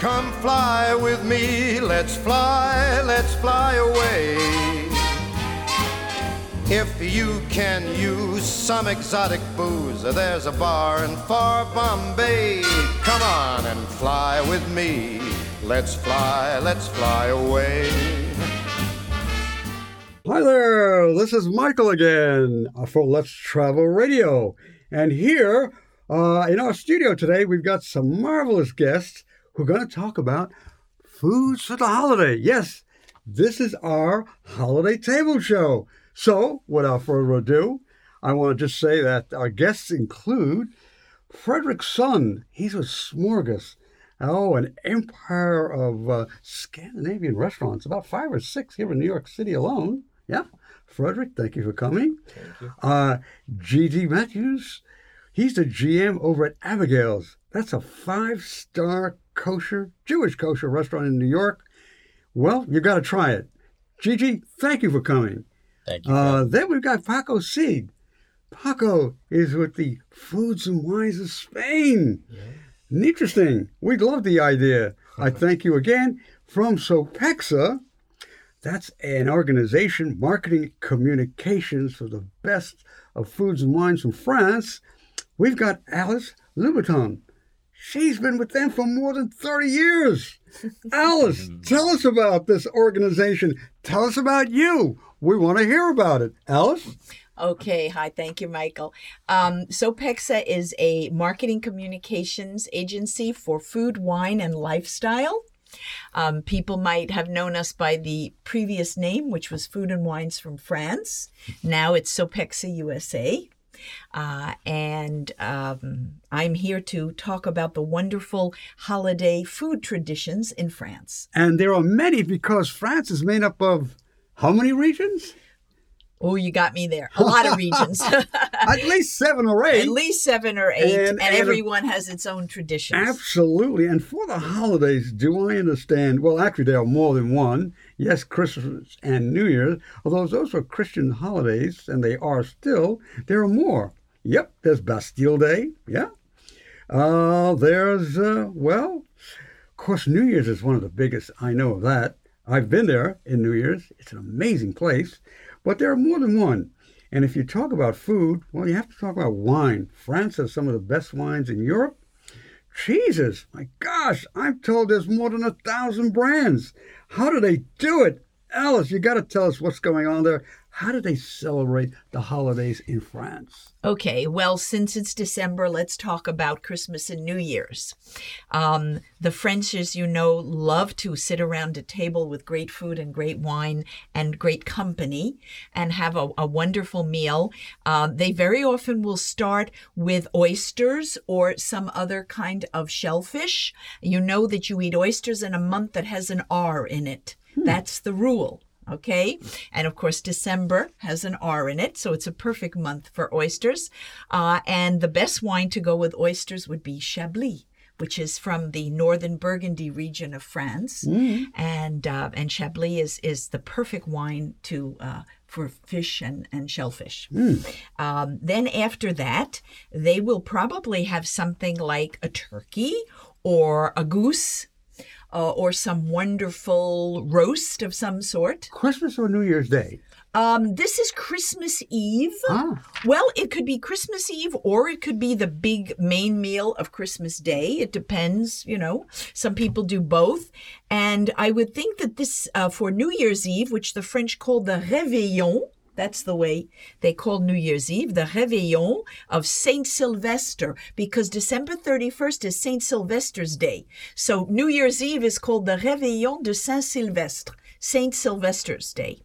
Come fly with me, let's fly, let's fly away. If you can use some exotic booze, there's a bar in far Bombay. Come on and fly with me. Let's fly, let's fly away. Hi there, this is Michael again uh, for Let's Travel Radio. And here uh, in our studio today, we've got some marvelous guests who are going to talk about foods for the holiday. Yes, this is our holiday table show. So, without further ado, I want to just say that our guests include Frederick Sun. He's a smorgas. Oh, an empire of uh, Scandinavian restaurants, about five or six here in New York City alone. Yeah. Frederick, thank you for coming. Thank you. Uh, G.D. Matthews, he's the GM over at Abigail's. That's a five star kosher, Jewish kosher restaurant in New York. Well, you got to try it. Gigi, thank you for coming. Thank you. Uh, then we've got Paco Seed. Paco is with the Foods and Wines of Spain. Interesting. We love the idea. I thank you again from Sopexa. That's an organization marketing communications for the best of foods and wines from France. We've got Alice Louboutin. She's been with them for more than 30 years. Alice, tell us about this organization. Tell us about you. We want to hear about it. Alice? Okay, hi, thank you, Michael. Um, Sopexa is a marketing communications agency for food, wine, and lifestyle. Um, people might have known us by the previous name, which was Food and Wines from France. Now it's Sopexa USA. Uh, and um, I'm here to talk about the wonderful holiday food traditions in France. And there are many because France is made up of how many regions? Oh, you got me there. A lot of regions. At least seven or eight. At least seven or eight, And- and, and- everyone has its own traditions. Absolutely. And for the holidays, do I understand? Well, actually, there are more than one. Yes, Christmas and New Year's, although those are Christian holidays, and they are still, there are more. Yep, there's Bastille Day. Yeah. Uh, there's, uh, well, of course, New Year's is one of the biggest. I know of that. I've been there in New Year's. It's an amazing place, but there are more than one. And if you talk about food, well, you have to talk about wine. France has some of the best wines in Europe. Jesus, my gosh, I'm told there's more than a thousand brands. How do they do it? Alice, you got to tell us what's going on there. How do they celebrate the holidays in France? Okay, well, since it's December, let's talk about Christmas and New Year's. Um, the French, as you know, love to sit around a table with great food and great wine and great company and have a, a wonderful meal. Uh, they very often will start with oysters or some other kind of shellfish. You know that you eat oysters in a month that has an R in it. That's the rule. Okay. And of course, December has an R in it. So it's a perfect month for oysters. Uh, and the best wine to go with oysters would be Chablis. Which is from the northern Burgundy region of France, and uh, and Chablis is is the perfect wine to uh, for fish and, and shellfish. Um, then after that, they will probably have something like a turkey or a goose uh, or some wonderful roast of some sort. Christmas or New Year's Day? Um, this is Christmas Eve. Ah. Well, it could be Christmas Eve or it could be the big main meal of Christmas Day. It depends, you know. Some people do both. And I would think that this, uh, for New Year's Eve, which the French call the Réveillon, that's the way they call New Year's Eve, the Réveillon of Saint Sylvester, because December 31st is Saint Sylvester's Day. So New Year's Eve is called the Réveillon de Saint Sylvestre, Saint Sylvester's Day.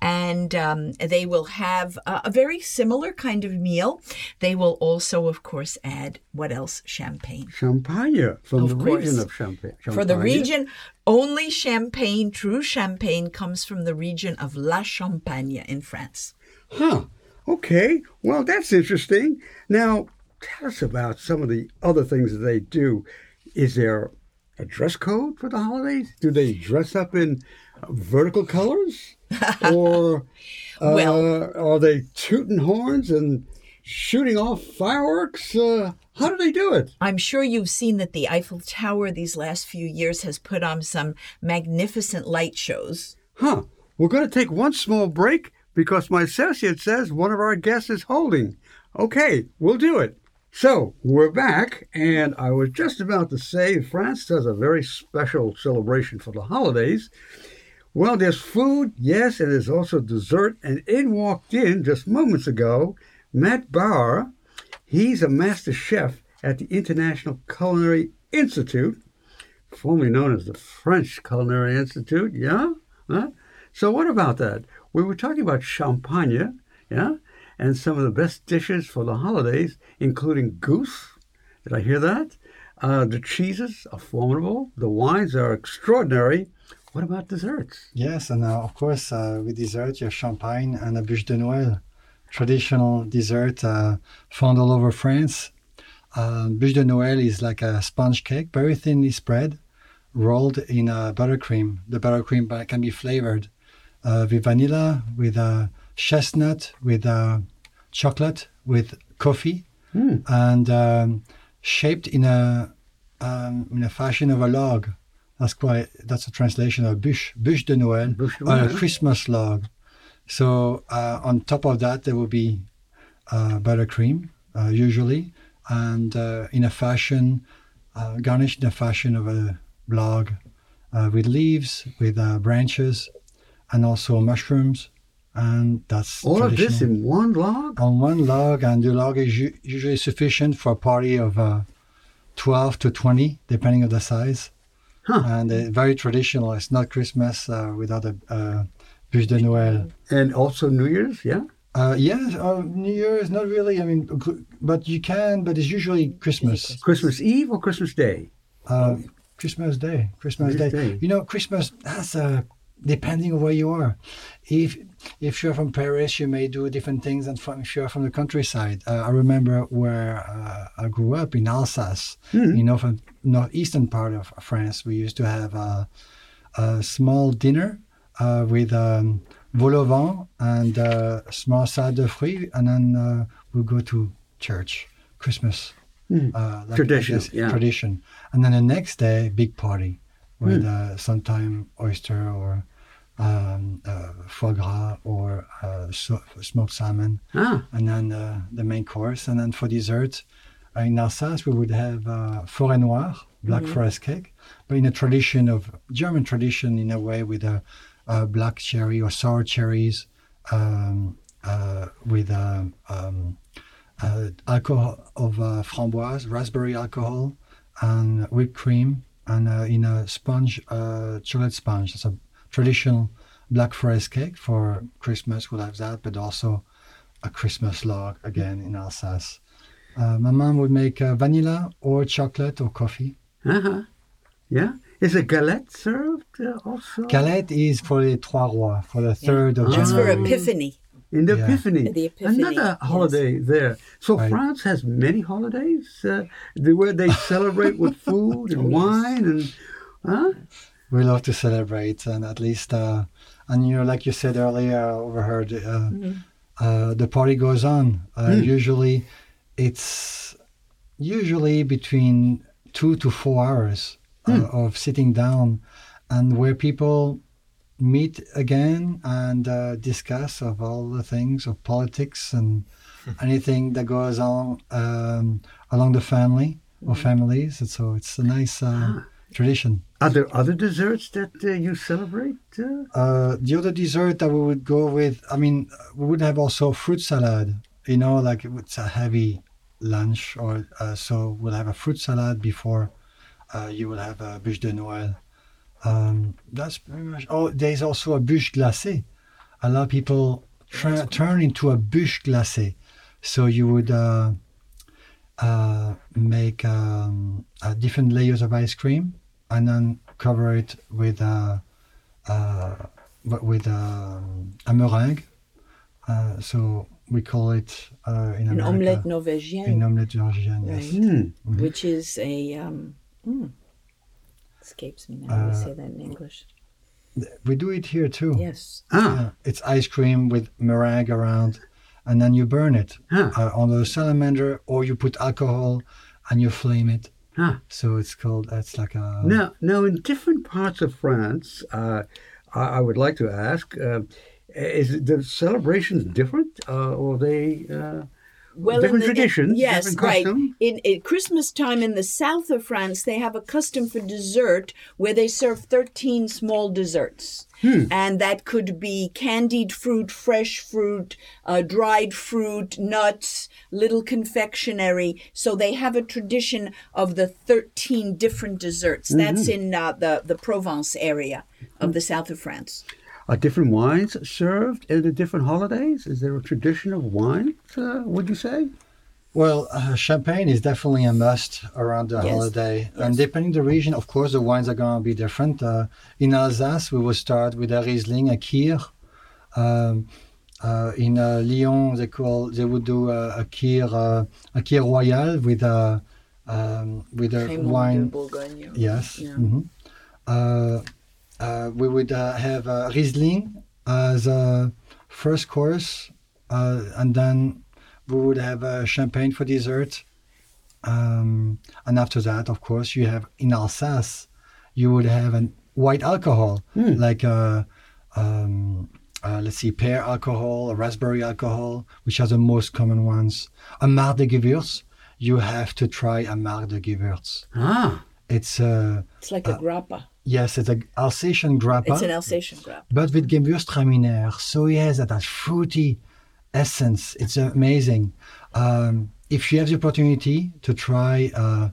And um, they will have a, a very similar kind of meal. They will also, of course, add what else? Champagne. Champagne from Of the course. region of Champagne. For the region, only champagne, true champagne, comes from the region of La Champagne in France. Huh. Okay. Well, that's interesting. Now, tell us about some of the other things that they do. Is there a dress code for the holidays? Do they dress up in vertical colors? or uh, Well- are they tooting horns and shooting off fireworks. Uh, how do they do it? I'm sure you've seen that the Eiffel Tower these last few years has put on some magnificent light shows. Huh. We're going to take one small break because my associate says one of our guests is holding. Okay, we'll do it. So, we're back, and I was just about to say France does a very special celebration for the holidays. Well, there's food, yes, and there's also dessert. And in walked in just moments ago Marc Bauer. He's a master chef at the International Culinary Institute, formerly known as the French Culinary Institute. Yeah? Huh? So, what about that? We were talking about champagne, yeah, and some of the best dishes for the holidays, including goose. Did I hear that? Uh, the cheeses are formidable. The wines are extraordinary. What about desserts? Yes, and uh, of course, uh, with dessert, you have champagne and a bûche de Noël, traditional dessert uh, found all over France. Uh, bûche de Noël is like a sponge cake, very thinly spread, rolled in a buttercream. The buttercream can be flavored uh, with vanilla, with uh, chestnut, with uh, chocolate, with coffee, Mm. and um, shaped in a um, in a fashion of a log. That's quite. That's a translation of bûche, bûche de Noël, de or a Christmas log. So uh, on top of that, there will be uh, buttercream, uh, usually, and uh, in a fashion, uh, garnished in a fashion of a log, uh, with leaves, with uh, branches, and also mushrooms, and that's All of this in one log? on one log, and the log is u- usually sufficient for a party of uh, 12 to 20, depending on the size. Huh. And uh, very traditional. It's not Christmas uh, without a uh, bûche de Noël. And also New Year's, yeah? Uh, yes, uh, New Year's, not really. I mean, but you can, but it's usually Christmas. Christmas Eve or Christmas Day? Uh, Christmas Day. Christmas Day. Day. You know, Christmas, that's uh, depending on where you are. If if you're from Paris, you may do different things than from, if you're from the countryside. Uh, I remember where uh, I grew up in Alsace, Hmm. you know, from northeastern part of France. We used to have a, a small dinner uh, with um, vol au vent and uh, small salad de fruits, and then uh, we'll go to church, Christmas. Uh, like- Tradition, yeah. Tradition. And then the next day, big party with uh, sometime oyster or um, uh, foie gras or uh, so, smoked salmon Ah, and then uh, the main course. And then for dessert, uh, in Alsace, we would have uh, forêt noire, black forest cake, but in a tradition of German tradition, in a way, with a, a black cherry or sour cherries, um, uh, with um, um, uh, alcohol of uh, framboise, raspberry alcohol, and whipped cream, and uh, in a sponge, uh, chocolate sponge. It's a traditional black forest cake for Christmas. We'll have that, but also a Christmas log again in Alsace. Uh, my mom would make uh, vanilla or chocolate or coffee. uh-huh. Yeah? Is a galette served uh, also? Galette is for the Trois Rois, for the third of That's for Epiphany. In the Yeah. Epiphany. The Epiphany, Another yes. holiday there. So Right. France has many holidays uh, where they celebrate with food and wine and. Huh? We love to celebrate and at least uh, and you know like you said earlier I overheard uh, uh, the party goes on. Uh, Mm. usually it's usually between two to four hours uh, of sitting down and where people meet again and uh, discuss of all the things of politics and anything that goes on um, along the family or families. And so it's a nice uh, tradition Are there other desserts that uh, you celebrate? Uh? uh, the other dessert that we would go with, I mean, we would have also fruit salad. You know, like it's a heavy lunch, or uh, so we'll have a fruit salad before uh, you will have a bûche de Noël. Um, that's pretty much. Oh, there's also a bûche glacée. A lot of people tra- turn into a bûche glacée. So you would uh, uh, make um, uh, different layers of ice cream and then cover it with a uh, with um, a meringue. Uh, so we call it uh, in An America omelette norvégienne, an omelette norvégienne. Yes. Right. Hmm. which is a um, mm, escapes me now. how Uh, to say that in English? We do it here too. Yes. Ah, Yeah, it's ice cream with meringue around, and then you burn it Huh. uh, on a salamander, or you put alcohol and you flame it. Huh. So it's called. It's like a. Now, now, in different parts of France, uh, I, I would like to ask: uh, Is the celebrations different, uh, or they? Well, different in the, in- traditions, yes, different right. In, in Christmas time in the south of France, they have a custom for dessert where they serve 13 small desserts. Hmm. And that could be candied fruit, fresh fruit, uh, dried fruit, nuts, little confectionery. So they have a tradition of the 13 different desserts. That's Mm-hmm. in uh, the, the Provence area of the south of France. Are different wines served at the different holidays? Is there a tradition of wine, Uh, would you say? Well, uh, champagne is definitely a must around the Yes, holiday, and depending the region, of course, the wines are going to be different. Uh, in Alsace, we will start with a Riesling, a Kir. Um, uh, in uh, Lyon, they call they would do a, a Kir, uh, a Kir Royal with a um, with a Raymond de wine. Bourgogne. Yes. Yeah. mhm. Uh, we would uh, have uh, Riesling as a first course, uh, and then we would have uh, champagne for dessert. Um, and after that, of course, you have in Alsace, you would have a white alcohol, like uh, um, uh, let's see, pear alcohol, raspberry alcohol, which are the most common ones. A Marc de Gewürz, you have to try a Marc de Gewürz. Ah, It's uh, It's like a grappa. Yes, it's a Alsatian grappa, It's an Alsatian grappa. but with Gewürztraminer. So yes, that has fruity essence. It's amazing. Um, if you have the opportunity to try uh,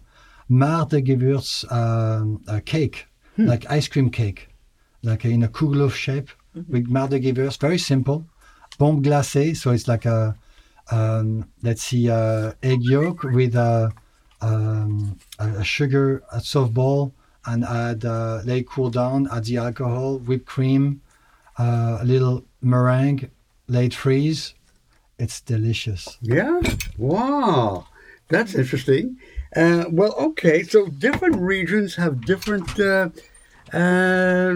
Marc de Gewürz um, a cake, like ice cream cake, like in a Kugelhof shape with Marc de Gewürz, very simple. Bombe glacée, so it's like a um, let's see, uh, egg yolk with a, um, a a sugar, a soft ball, and add uh, let it cool down. Add the alcohol, whipped cream, uh, a little meringue, let it freeze. It's delicious. yeah. Wow, that's interesting. Uh, well, okay. So different regions have different uh, uh,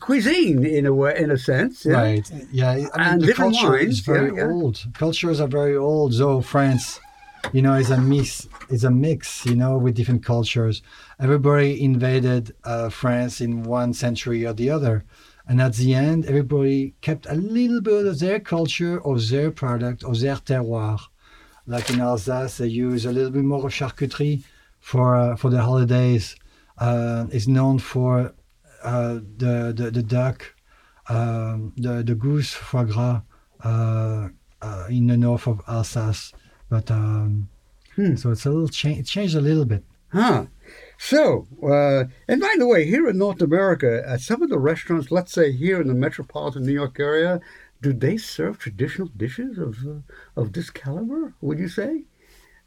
cuisine in a way, in a sense. Yeah? Right. Yeah. I mean, And the different culture wines, is very yeah, yeah. old. Cultures are very old. So France, you know, is a mix. Is a mix. You know, with different cultures. Everybody invaded uh, France in one century or the other, and at the end, everybody kept a little bit of their culture, of their product, of their terroir. Like in Alsace, they use a little bit more of charcuterie for uh, for the holidays. Uh, it's known for uh, the, the the duck um, the the goose foie gras uh, uh, in the north of Alsace, but um, so it's a little change. It changed a little bit. Huh. So, uh, and by the way, here in North America, at some of the restaurants, let's say here in the metropolitan New York area, do they serve traditional dishes of uh, of this caliber? Would you say?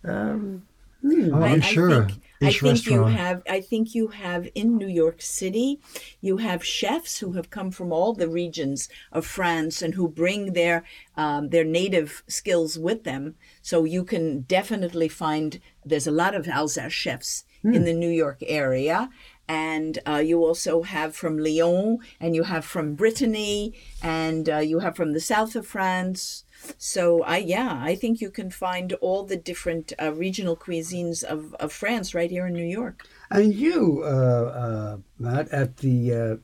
Um, hmm. Oh, I- I'm I sure think- I each think you have. I think you have in New York City, you have chefs who have come from all the regions of France and who bring their um, their native skills with them. So you can definitely find there's a lot of Alsace chefs in the New York area. And uh, you also have from Lyon, and you have from Brittany, and uh, you have from the south of France. So I yeah, I think you can find all the different uh, regional cuisines of, of France right here in New York. And you, uh, uh, Matt, at the uh,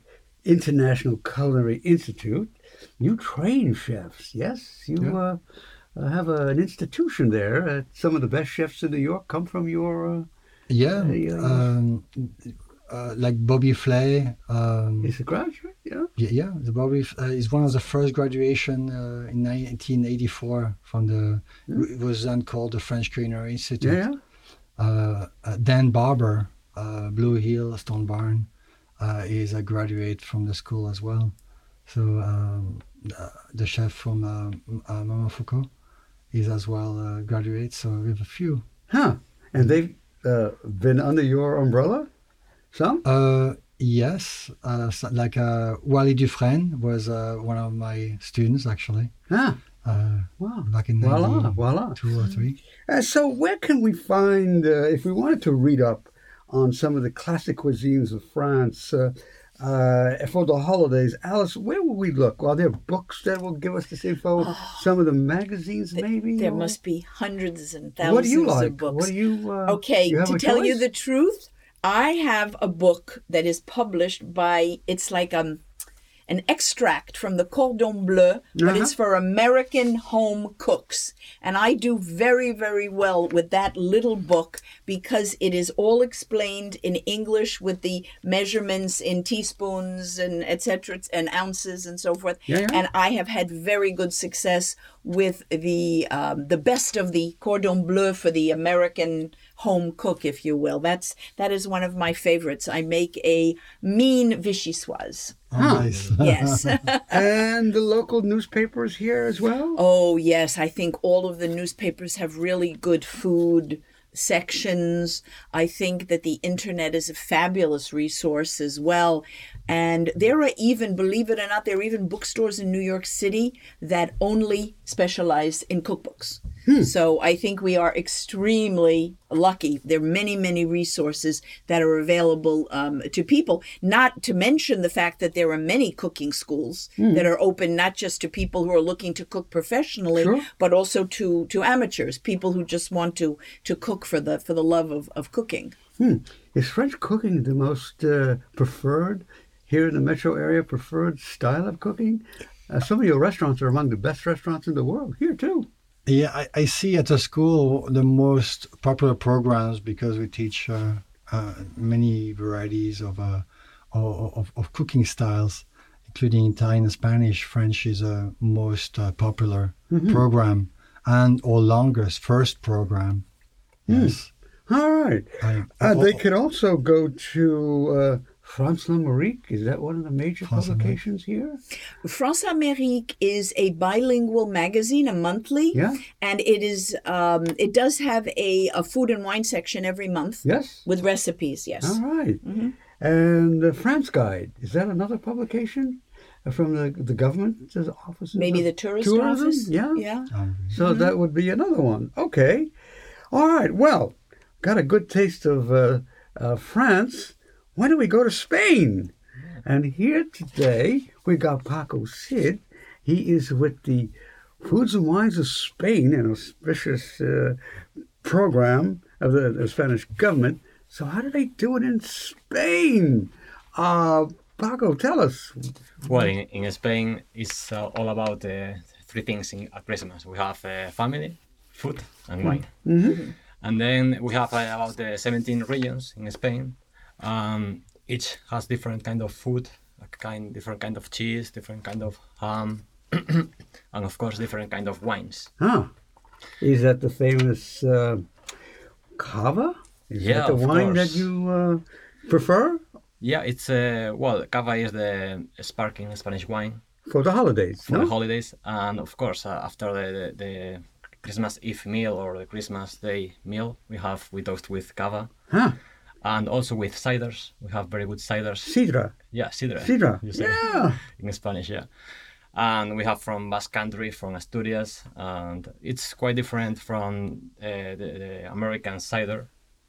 International Culinary Institute, you train chefs. Yes, you uh, uh, have a, an institution there. Uh, some of the best chefs in New York come from your. Uh, Yeah, Uh, yeah, yeah. um, uh, like Bobby Flay. Um, is a graduate, yeah. yeah, yeah, the Bobby uh, is one of the first graduation uh, in 1984 from the. It was then called the French Culinary Institute. Yeah, yeah. uh, uh, Dan Barber, uh, Blue Hill, Stone Barn, uh, is a graduate from the school as well. So um, the chef from Momofuku is as well a graduate. So we have a few. Huh. And they've uh, been under your umbrella? Some? Uh, yes, uh, so- like uh, Wylie Dufresne was uh, one of my students actually. Ah, Uh, wow. back in Voila, 92 voila. or three. Uh, so, where can we find, uh, if we wanted to read up on some of the classic cuisines of France, uh, uh, for the holidays. Alice, where will we look? Are there books that will give us this info? Some of the magazines, maybe? There or- must be hundreds and thousands What do you like? of books. What do you? Uh, Okay, you have to a tell you the truth, I have a book that is published by it's like um an extract from the Cordon Bleu, but Uh-huh. it's for American home cooks. And I do very, very well with that little book because it is all explained in English with the measurements in teaspoons and etc. and ounces and so forth. Yeah, yeah. And I have had very good success with the um, the best of the cordon bleu for the American home cook, if you will. That's that is one of my favorites. I make a mean vichyssoise. Oh, nice. Yes. and the local newspapers here as well. oh yes, I think all of the newspapers have really good food sections. I think that the internet is a fabulous resource as well. And there are even, believe it or not, there are even bookstores in New York City that only specialize in cookbooks. So I think we are extremely lucky. There are many, many resources that are available um, to people. Not to mention the fact that there are many cooking schools that are open not just to people who are looking to cook professionally, Sure. but also to to amateurs, people who just want to to cook for the for the love of, of cooking. Is French cooking the most uh, preferred here in the metro area? Preferred style of cooking? Uh, some of your restaurants are among the best restaurants in the world here too. Yeah, I, I see at the school the most popular programs because we teach uh, uh, many varieties of, uh, of, of cooking styles, including Italian, Spanish. French is a most uh, popular program and or longest first program. Yes, All right. I- Uh, they oh, could also go to uh, France L'Amérique. Is that one of the major France publications here? France Amérique is a bilingual magazine, a monthly, Yeah. and it is um, it does have a, a food and wine section every month Yes. with recipes. Yes. All right. Mm-hmm. And the France Guide is that another publication uh, from the the government offices? Maybe of the tourist tourism? office. Yeah. Yeah. So that would be another one. Okay. All right. Well, got a good taste of uh, uh, France. Why don't we go to Spain? And here today we got Paco Sid. He is with the Foods and Wines of Spain, an auspicious uh, program of the, the Spanish government. So how do they do it in Spain? Uh, Paco, tell us. Well, in, in Spain, it's uh, all about uh, three things in, at Christmas. We have uh, family, food, and wine. And then we have uh, about uh, 17 regions in Spain. Um, each has different kind of food, like kind, different kind of cheese, different kind of ham, and of course different kind of wines. Huh. Is that the famous uh, cava? Is Yeah, that the wine that you uh, prefer Yeah, it's uh, well, cava is the sparkling Spanish wine for the holidays? for no? the holidays, and of course uh, after the, the, the Christmas Eve meal or the Christmas Day meal, we have we toast with cava, Huh. And also with ciders. We have very good ciders. Sidra. Yeah, sidra. Sidra. you say Yeah. in Spanish, yeah. And we have from Basque Country, from Asturias, and it's quite different from uh, the, the American cider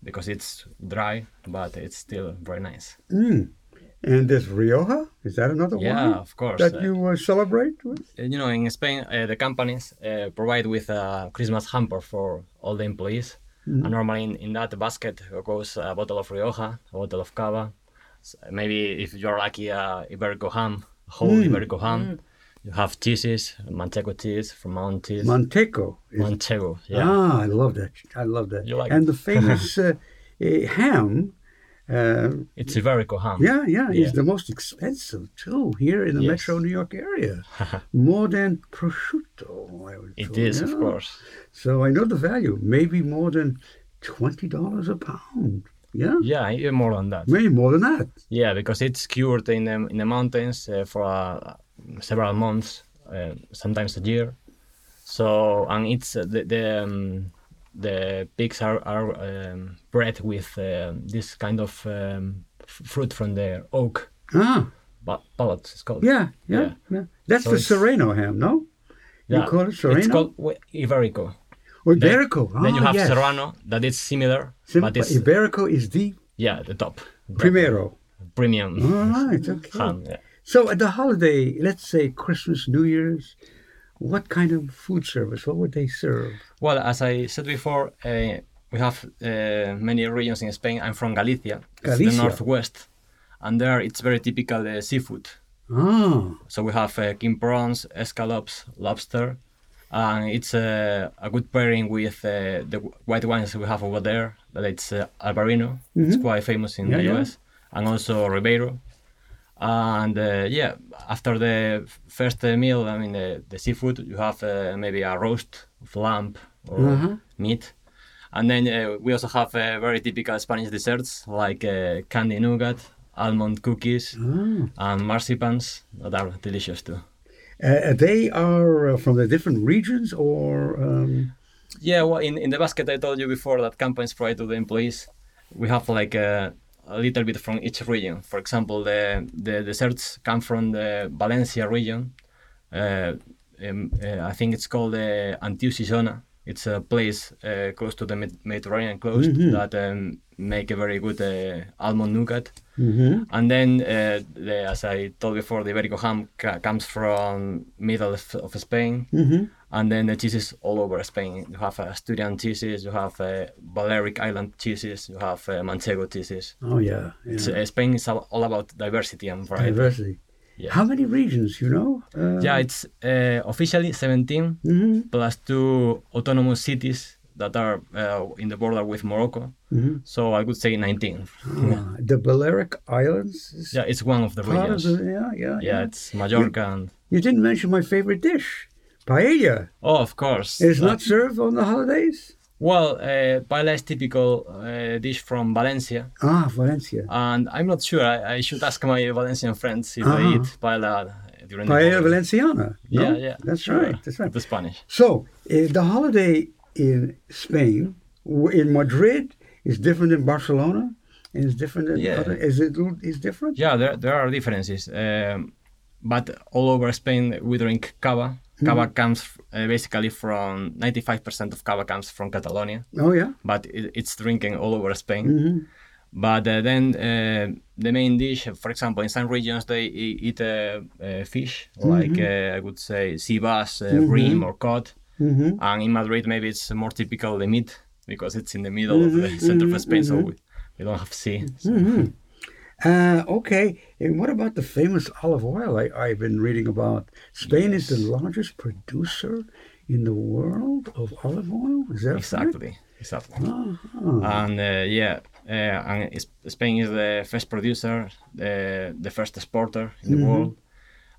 because it's dry, but it's still very nice. Mm. And this Rioja? Is that another Yeah, wine of course. that uh, you uh, celebrate with? Uh, you know, in Spain, uh, the companies uh, provide with a Christmas hamper for all the employees. And normally in, in that basket goes a bottle of Rioja, a bottle of Cava, s- maybe if you're lucky, a Iberico ham, a whole Iberico ham. You have cheeses, Manchego cheese from Mount Cheese. Manteco. is- Manchego, yeah. Ah, I love that. I love that. You like and it? the famous uh, uh, ham. Uh, It's Iberico ham. yeah, yeah, Yeah. is the most expensive too here in the Yes. metro New York area. more than prosciutto. I would It thought, is, of course. So I know the value. Maybe more than twenty dollars a pound. Yeah, Yeah, even more than that. maybe more than that. Yeah, because it's cured in the, in the mountains uh, for uh, several months, uh, sometimes a year. So and it's uh, the the, um, the pigs are are um, bred with uh, this kind of um, f- fruit from the oak, Ah, but pallet it's called. yeah, yeah, yeah. Yeah. That's So the Sereno ham, no? You call it Sereno? It's called Iberico. or Then- Iberico. Then you Ah, have yes. Serrano that is similar, Sim- but but it's Iberico is the yeah the top. primero. premium All right, okay. ham. Yeah. So at the holiday, let's say Christmas, New Year's, what kind of food service? What would they serve? Well, as I said before, uh, we have uh, many regions in Spain. I'm from Galicia, it's the northwest, and there it's very typical uh, seafood. Ah, So we have uh, king prawns, escallops, lobster, and it's uh, a good pairing with uh, the white wines we have over there. That it's uh, Albarino. It's quite famous in Mm-hmm. Yeah, the yeah. US, and also Ribeiro. And uh, yeah, after the first uh, meal, I mean the, the seafood, you have uh, maybe a roast of lamb or Uh-huh. meat. And then uh, we also have uh, very typical Spanish desserts like uh, candy nougat, almond cookies, and marzipans that are delicious too. uh, they are uh, from the different regions, or um, Yeah, well, in, in the basket I told you before that companies provide to the employees, we have like a, little bit from each region. For example, the the desserts come from the Valencia region. Uh, um, uh, I think it's called uh, Antiusi Zona. It's a place uh, close to the Med- Mediterranean coast that um, make a very good uh, almond nougat. And then, uh, the, as I told before, the Iberico ham ca- comes from middle of, of Spain, and then the cheeses all over Spain. You have uh, Asturian cheeses, you have uh, Balearic Island cheeses, you have uh, Manchego cheeses. oh yeah, yeah. It's, Spain is all about diversity and variety. diversity. Yeah. How many regions? You know? Uh, Yeah, it's uh, officially 17 Mm-hmm. plus two autonomous cities that are uh, in the border with Morocco. Mm-hmm. So I would say 19. Ah, the Balearic Islands. Is Yeah, it's one of the part of regions. the, yeah, yeah, Yeah, it's Mallorca and You didn't mention my favorite dish, paella. oh, of course. It's Uh, not served on the holidays. well. Uh, paella is typical uh, dish from Valencia, Ah, Valencia. and I'm not sure. I, I should ask my Valencian friends if they Ah. eat paella during the Paella holiday. Valenciana. no? Yeah, yeah. That's sure. right. That's right. The Spanish. So uh, the holiday in Spain, in Madrid, is different than Barcelona. and Is different than Yeah. other. Is it is different? Yeah, there, there are differences. Um, but all over Spain, we drink cava. Cava comes uh, basically from 95% of cava comes from Catalonia, Oh yeah. but it, it's drinking all over Spain. Mm-hmm. But uh, then uh, the main dish, for example, in some regions they eat uh, uh, fish, like uh, I would say sea bass, uh, bream, or cod. Mm-hmm. And in Madrid, maybe it's more typical the meat because it's in the middle of the center of Spain, so we, we don't have sea. So- Uh, okay. And what about the famous olive oil I, I've been reading about? Spain is the largest producer in the world of olive oil. Is that? Exactly, exactly. Uh-huh. And uh, yeah, uh, and Spain is the first producer, the the first exporter in the world,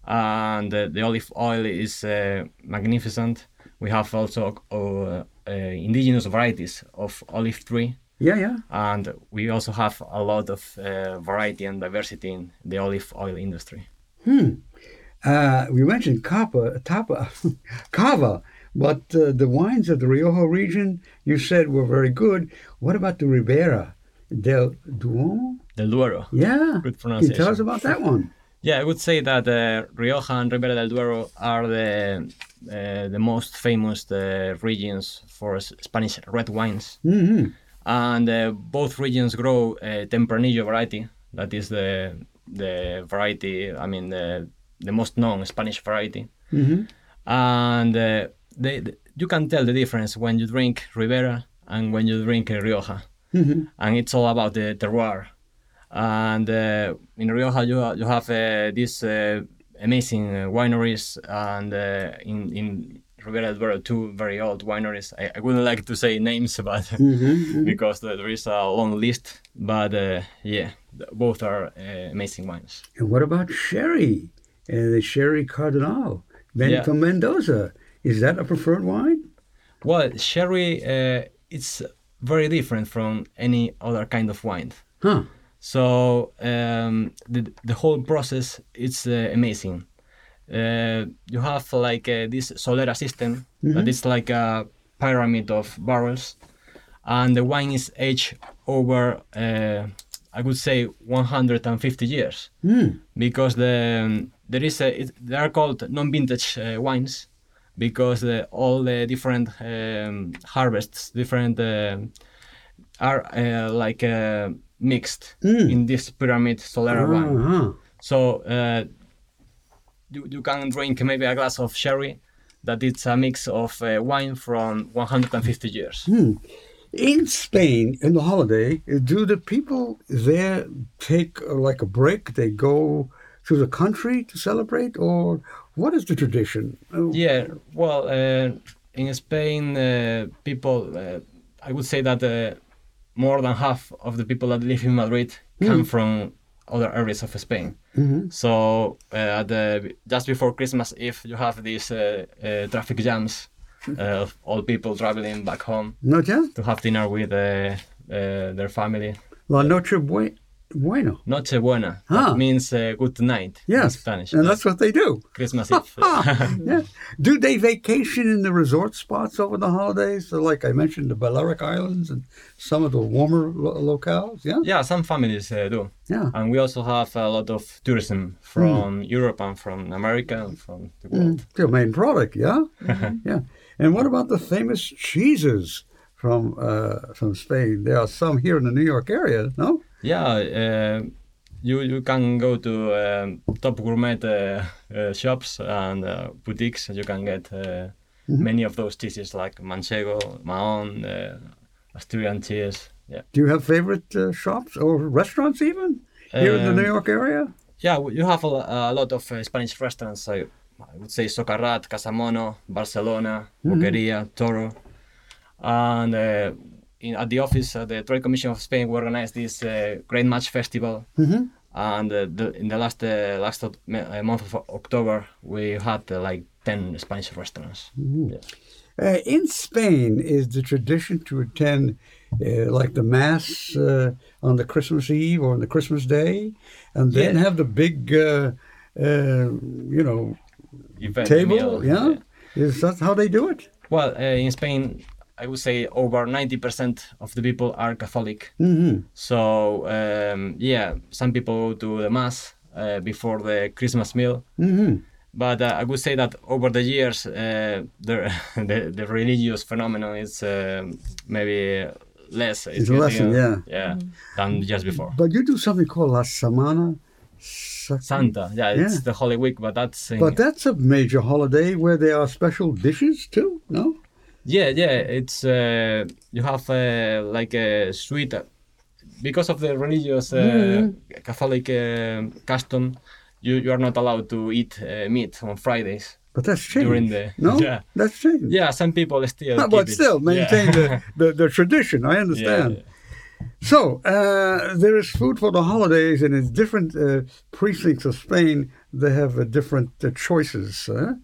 and uh, the olive oil is uh, magnificent. We have also uh, uh, indigenous varieties of olive tree, Yeah, yeah. and we also have a lot of uh, variety and diversity in the olive oil industry. Uh, we mentioned Capa, Tapa, Cava, but uh, the wines of the Rioja region you said were very good. What about the Ribera del Duomo? Del Duero. Yeah. Good Can you tell us about that one? Yeah, I would say that uh, Rioja and Ribera del Duero are the uh, the most famous uh, regions for Spanish red wines, hmm and uh, both regions grow uh, Tempranillo variety. That is the the variety. I mean the the most known Spanish variety, hmm and uh, they, the- you can tell the difference when you drink Ribera and when you drink uh, Rioja, hmm and it's all about the terroir. And uh, in Rioja, you, you have uh, these uh, amazing wineries, and uh, in in Ribera del two very old wineries. I, I wouldn't like to say names, but hmm because there is a long list. But uh, yeah, both are uh, amazing wines. And what about sherry? Uh, the sherry Cardinal Men- Yeah. from Mendoza. Is that a preferred wine? Well, sherry, uh, it's very different from any other kind of wine. Huh. So um, the the whole process it's uh, amazing. Uh, you have like uh, this Solera system that is like a pyramid of barrels, and the wine is aged over uh, I would say 150 years Hmm. because the um, there is a it, they are called non-vintage uh, wines because the, all the different um, harvests different um are uh, like uh, mixed in this pyramid Solera wine. Uh-huh. So uh, you, you can drink maybe a glass of sherry that it's a mix of uh, wine from 150 years. In Spain, in the holiday, do the people there take uh, like a break? They go to the country to celebrate, or what is the tradition? Oh, Yeah, well, uh, in Spain, uh, people, uh, I would say that uh, more than half of the people that live in Madrid come from other areas of Spain. So uh, the, just before Christmas Eve, you have these uh, uh, traffic jams uh, of all people traveling back home yet? to have dinner with uh, uh, their family. La Noche Bue- Bueno. Noche buena. Ah. That means uh, good night in Yes. Spanish. And that's what they do. Christmas Eve. yeah. Do they vacation in the resort spots over the holidays? So like I mentioned, the Balearic Islands and some of the warmer lo- locales. Yeah. yeah, some families uh, do. Yeah. And we also have a lot of tourism from Europe and from America and from the world. Their main product. Yeah. Yeah. And what about the famous cheeses from uh, from Spain? There are some here in the New York area. No. Yeah, uh, you you can go to um, top gourmet uh, uh, shops and uh, boutiques. You can get uh, many of those cheeses like Manchego, Mahon, uh, Asturian cheese. Yeah, Do you have favorite uh, shops or restaurants even here in the New Um, York area? yeah. You have a, a lot of uh, Spanish restaurants. I, I would say Socarrat, Casamono, Barcelona, Boqueria, Toro, and uh, in, at the office, uh, the Trade Commission of Spain, we organized this uh, Great Match Festival. And uh, the, in the last uh, last of- uh, month of October, we had uh, like ten Spanish restaurants. Yeah. Uh, in Spain, is the tradition to attend uh, like the mass uh, on the Christmas Eve or on the Christmas Day, and then Yeah. have the big, uh, uh, you know, Event, table? meal, yeah? is that how they do it? Well, uh, in Spain, I would say over ninety percent of the people are Catholic. hmm So um, yeah, some people go to the mass uh, before the Christmas meal. hmm But uh, I would say that over the years, uh, the, the the religious phenomenon is um maybe less. It's lessened, yeah. yeah, than just before. But you do something called La Semana Santa, yeah, it's Yeah. the Holy Week, but that's in, But that's a major holiday where there are special dishes too, no? Yeah, yeah. It's uh, you have uh, like a sweet uh, because of the religious uh, Catholic uh, custom. You, you are not allowed to eat uh, meat on Fridays. But that's changed. During the- no, yeah. that's changed. Yeah, some people still. Ah, keep but it. still, Yeah. maintain the, the, the tradition. I understand. Yeah. So uh, there is food for the holidays, and in different uh, precincts of Spain, they have uh, different uh, choices. huh?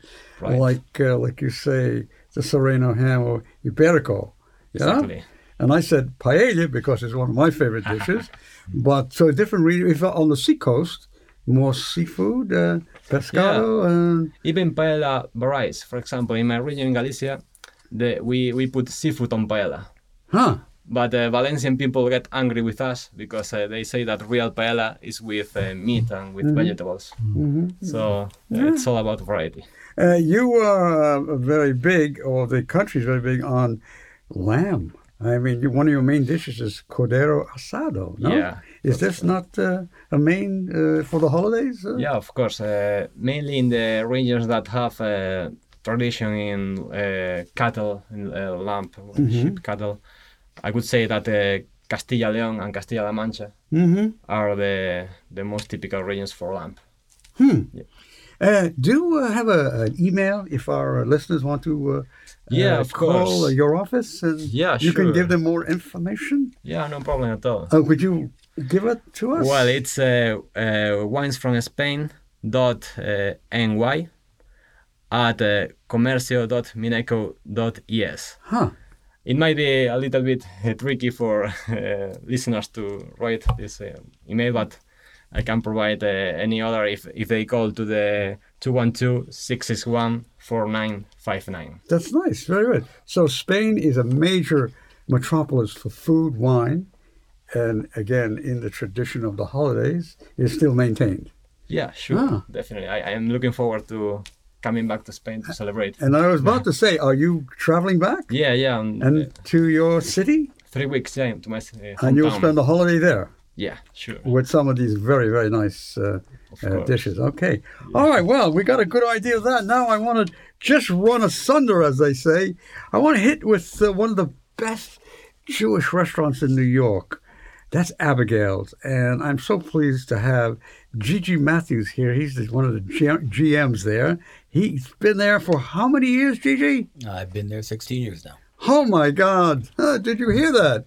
Right. Like uh, like you say, the Serrano ham or Iberico. Yeah. Exactly. And I said paella because it's one of my favorite dishes. but so different region. If on the seacoast, more seafood, uh, pescado, and Even paella varies. For example, in my region in Galicia, the, we, we put seafood on paella. huh. But uh, Valencian people get angry with us because uh, they say that real paella is with uh, meat and with vegetables. So uh, it's all about variety. Uh, you are uh, very big, or the country's very big on lamb. I mean, one of your main dishes is cordero asado. No? Yeah, Is this not uh, a main uh, for the holidays? Uh, Yeah, of course. Uh, mainly in the regions that have uh, tradition in uh, cattle, in uh, lamb, sheep cattle. I would say that uh, Castilla León and Castilla-La Mancha hmm are the the most typical regions for lamb. Uh, do you uh, have a, an email if our listeners want to uh, Yeah, uh, of call course. uh, your office? And Yeah, You can give them more information? Yeah, no problem at all. Uh, could you give it to us? Well, it's uh, uh, wines from Spain dot uh, at uh, comercio.mineco.es. Huh. It might be a little bit uh, tricky for uh, listeners to write this email, but I can provide uh, any other if, if they call to the 212-661-4959. That's nice. Very good. So Spain is a major metropolis for food, wine, and again, in the tradition of the holidays, is still maintained. Yeah, sure, Ah. definitely. I, I am looking forward to coming back to Spain to celebrate. And I was about to say, are you traveling back Yeah, yeah, and, and uh, to your city, three weeks, yeah, to my uh, and you'll spend the holiday there? Yeah, sure. with some of these very very nice uh, uh, dishes. Okay, all right. Well, we got a good idea of that. Now I want to just run asunder, as they say. I want to hit with uh, one of the best Jewish restaurants in New York. That's Abigail's, and I'm so pleased to have Gigi Matthews here. He's one of the G- GMs there. He's been there for how many years, Gigi? I've been there 16 years now. Oh my God! Did you hear that,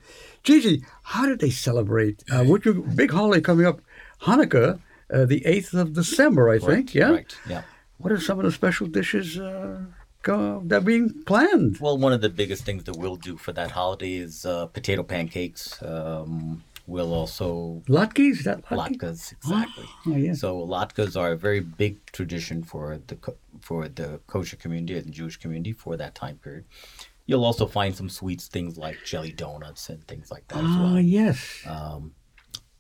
Gigi? How did they celebrate? Uh, what you big holiday coming up, Hanukkah, uh, the eighth of December, I think. Yeah. Right. Yeah. What are some of the special dishes uh, that are being planned? Well, one of the biggest things that we'll do for that holiday is uh, potato pancakes. Um, we'll also Latkes? That latke? latkes exactly. Oh, yeah. So latkes are a very big tradition for the for the kosher community and Jewish community for that time period. You'll also find some sweets, things like jelly donuts and things like that as Ah, well. yes. Um,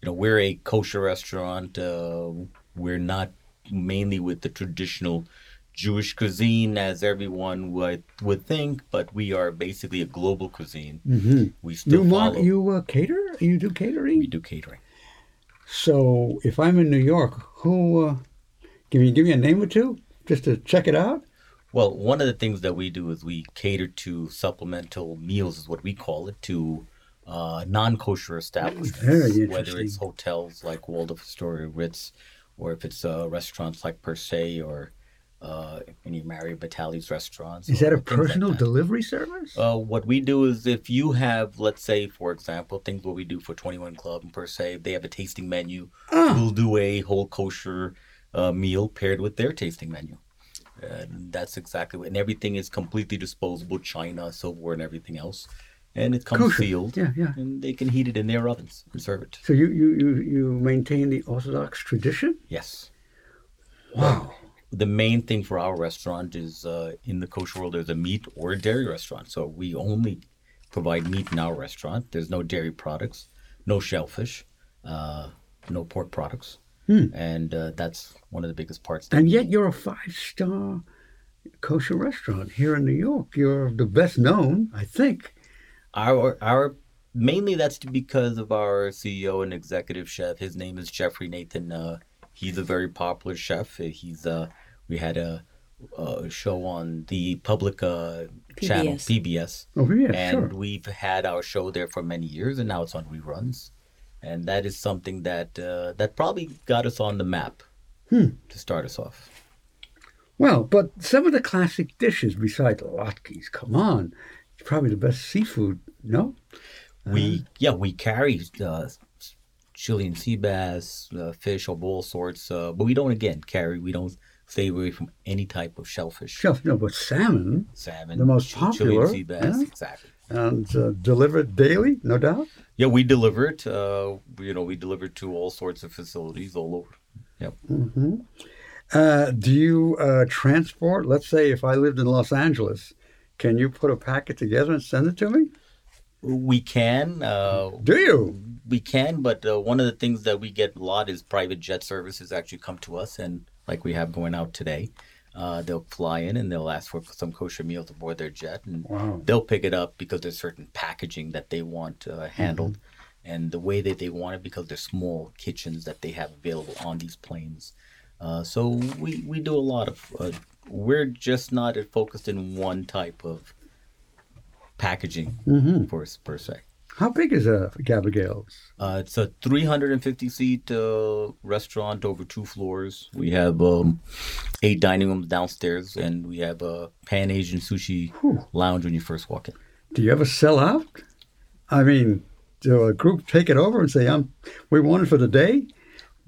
you know, we're a kosher restaurant. Uh, we're not mainly with the traditional Jewish cuisine as everyone would would think, but we are basically a global cuisine. hmm We still You, follow. you uh, cater? You do catering? we do catering. So if I'm in New York, who? Uh, give me give me a name or two just to check it out. Well, one of the things that we do is we cater to supplemental meals, is what we call it, to uh, non-kosher establishments, Very whether it's hotels like Waldorf Astoria, Ritz, or if it's uh, restaurants like Per Se or uh, any Mario Batali's restaurants. Is that a things like personal that. delivery service? Uh, what we do is if you have, let's say, for example, things what we do for 21 Club and Per Se, they have a tasting menu. Ah. We'll do a whole kosher uh, meal paired with their tasting menu. And that's exactly what, and everything is completely disposable, china, silverware, and everything else. And it comes Kosher. sealed, Yeah, yeah. and they can heat it in their ovens and serve it. So you, you, you, you maintain the Orthodox tradition? Yes. Wow. The main thing for our restaurant is uh, in the kosher world, there's a meat or a dairy restaurant. So we only provide meat in our restaurant. There's no dairy products, no shellfish, uh, no pork products. And uh, that's one of the biggest parts. And yet you're a five star kosher restaurant here in New York. You're the best known, I think. Our our mainly that's because of our CEO and executive chef. His name is Jeffrey Nathan. Uh, he's a very popular chef. He's uh, we had a, a show on the public uh, channel PBS. PBS, Oh, yeah, and sure. we've had our show there for many years, and now it's on reruns. And that is something that uh, that probably got us on the map Hmm. to start us off. Well, but some of the classic dishes besides latkes, come on. It's probably the best seafood, no? We yeah we carry uh, Chilean sea bass, uh, fish of all sorts, uh, but we don't again carry. We don't stay away from any type of shellfish, Shelf, no, but salmon salmon, The most popular, Chilean sea bass, yeah. exactly. and uh, delivered daily, no doubt. Yeah, we deliver it. Uh, you know, we deliver it to all sorts of facilities all over. Yep. hmm Uh, do you uh, transport? Let's say if I lived in Los Angeles, can you put a packet together and send it to me? We can. Uh, Do you? we can, but uh, one of the things that we get a lot is private jet services actually come to us, and like we have going out today, uh, they'll fly in and they'll ask for some kosher meals aboard their jet, and Wow. they'll pick it up because there's certain packaging that they want uh, handled, Mm-hmm. and the way that they want it because they're small kitchens that they have available on these planes. Uh, so we we do a lot of. Uh, we're just not focused in one type of packaging hmm for per se. How big is a Gabrielle's? Uh, it's a 350 seat uh, restaurant over two floors. We have um, eight dining rooms downstairs, and we have a Pan Asian sushi Whew. lounge when you first walk in. Do you ever sell out? I mean, do a group take it over and say, "I'm we want it for the day"?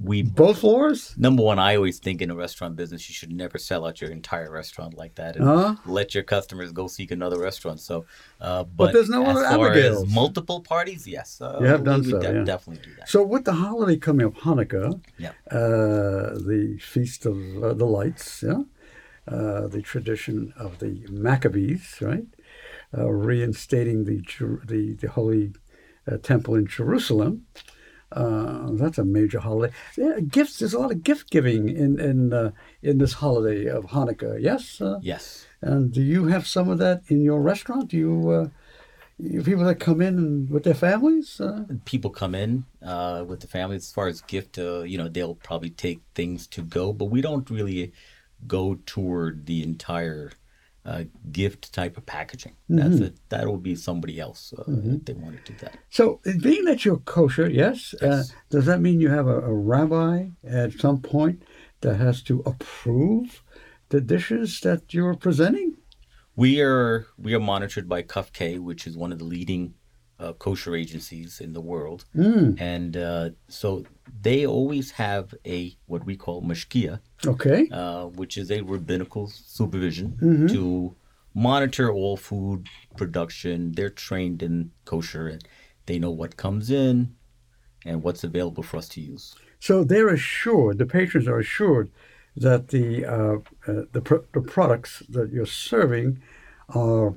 We Both floors? number one, I always think in a restaurant business, you should never sell out your entire restaurant like that, and Huh? let your customers go seek another restaurant. So, uh, but, But there's no other as multiple parties, yes, uh, You have done we so, yeah. definitely do that. So with the holiday coming up, Hanukkah, Yeah. uh, the feast of uh, the lights, yeah, uh, the tradition of the Maccabees, right, uh, reinstating the the the holy uh, temple in Jerusalem. Uh, that's a major holiday. Yeah, gifts. There's a lot of gift giving in in uh, in this holiday of Hanukkah. Yes. Uh, Yes. and do you have some of that in your restaurant? Do you uh, people that come in with their families? Uh, people come in uh, with the families as far as gift uh, you know they'll probably take things to go but we don't really go toward the entire uh, gift type of packaging. That's it that will be somebody else uh, if they want to do that. So, being that you're kosher, yes, Uh, does that mean you have a, a rabbi at some point that has to approve the dishes that you're presenting? we are we are monitored by Kof-K, which is one of the leading uh, kosher agencies in the world and uh, so they always have a what we call mashgiach Okay. uh, which is a rabbinical supervision to monitor all food production. They're trained in kosher and they know what comes in and what's available for us to use. So they're assured, the patrons are assured that the uh, uh, the, pr- the products that you're serving are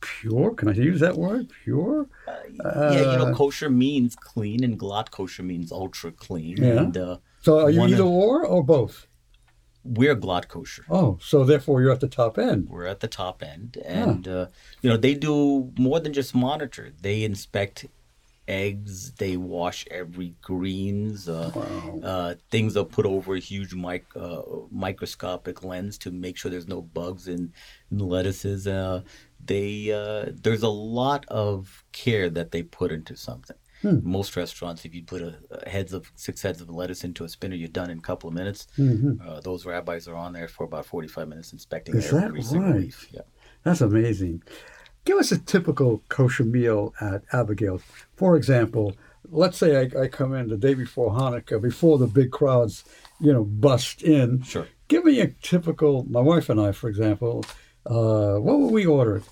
pure. Can I use that word? Pure. yeah, you know, kosher means clean, and glatt kosher means ultra clean. Yeah. And uh, So are you either of- or or both? we're glatt kosher. Oh, so therefore you're at the top end. We're at the top end, and uh, you know they do more than just monitor. They inspect eggs. They wash every greens. Uh, uh, things are put over a huge mic, uh, microscopic lens to make sure there's no bugs in, in lettuces. Uh, they uh, there's a lot of care that they put into something. Most restaurants, if you put a, a heads of six heads of lettuce into a spinner, you're done in a couple of minutes. Uh, those rabbis are on there for about 45 minutes inspecting Is that every single right? leaf. Yeah. That's amazing. Give us a typical kosher meal at Abigael's. For example, let's say I, I come in the day before Hanukkah, before the big crowds, you know, bust in. Sure. Give me a typical, my wife and I, for example, uh, what would we order?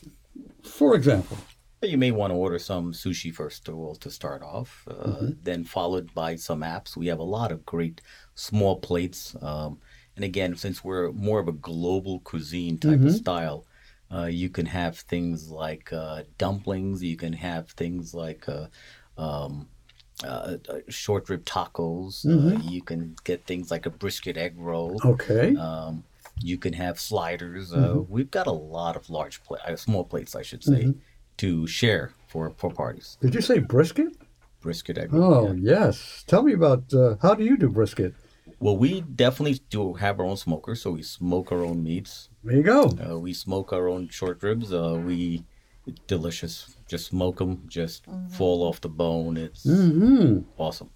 For example, You may want to order some sushi first of all to start off, uh, then followed by some apps. We have a lot of great small plates. Um, and again, since we're more of a global cuisine type of style, uh, you can have things like uh, dumplings. You can have things like uh, um, uh, uh, short rib tacos. Uh, you can get things like a brisket egg roll. okay. Um, you can have sliders. Uh, We've got a lot of large, pla- uh, small plates, I should say, to share for for parties. Did you say brisket? Brisket egg. Oh, yeah. yes. Tell me about uh, how do you do brisket? Well, we definitely do have our own smoker, so we smoke our own meats. There you go. Uh, we smoke our own short ribs. Uh, we delicious. Just smoke them. Just fall off the bone. It's hmm awesome.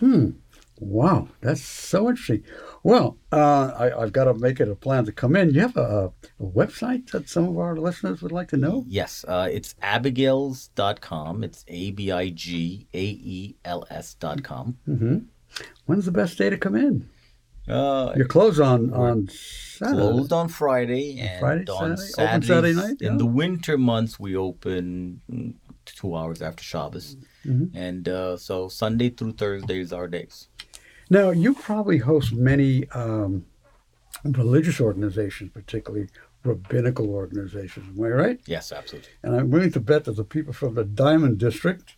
Hmm. Wow, that's so interesting. Well, uh, I, I've got to make it a plan to come in. You have a, a website that some of our listeners would like to know? Yes, uh, it's abigaels.com. It's A B I G A E L S.com. When's the best day to come in? Uh, You're closed on on Saturday. closed on Friday and Friday, on Saturday? Open Saturdays. Saturday night, In the winter months, we open two hours after Shabbos, Mm-hmm. and uh, so Sunday through Thursday is our days. Now, you probably host many um, religious organizations, particularly rabbinical organizations. Am I right? Yes, absolutely. And I'm willing to bet that the people from the Diamond District,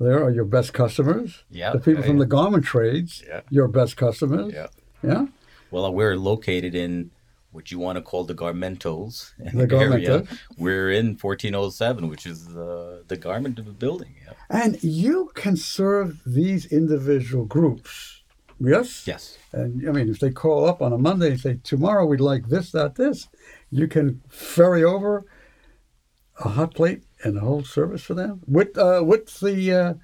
there are your best customers. Yeah, The people yeah, from yeah. the garment trades, Yeah. your best customers. Yeah. Yeah. Well, we're located in what you want to call the Garmentos The area. We're in 1407, which is uh, the garment of the building. Yeah. And you can serve these individual groups. Yes? Yes. And I mean, if they call up on a Monday and say, tomorrow we'd like this, that, this, you can ferry over a hot plate and a whole service for them with, uh, with the uh,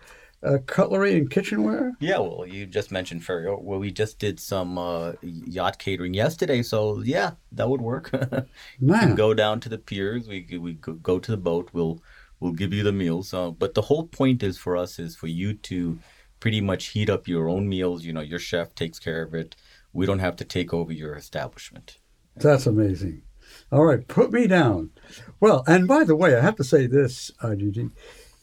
uh, cutlery and kitchenware. Yeah, well, you just mentioned ferry. Well, we just did some uh, yacht catering yesterday, so yeah, that would work. you Man. can go down to the piers. We we go to the boat. We'll we'll give you the meals. Uh, but the whole point is for us is for you to pretty much heat up your own meals. You know, your chef takes care of it. We don't have to take over your establishment. That's amazing. All right, put me down. Well, and by the way, I have to say this, uh, Gigi.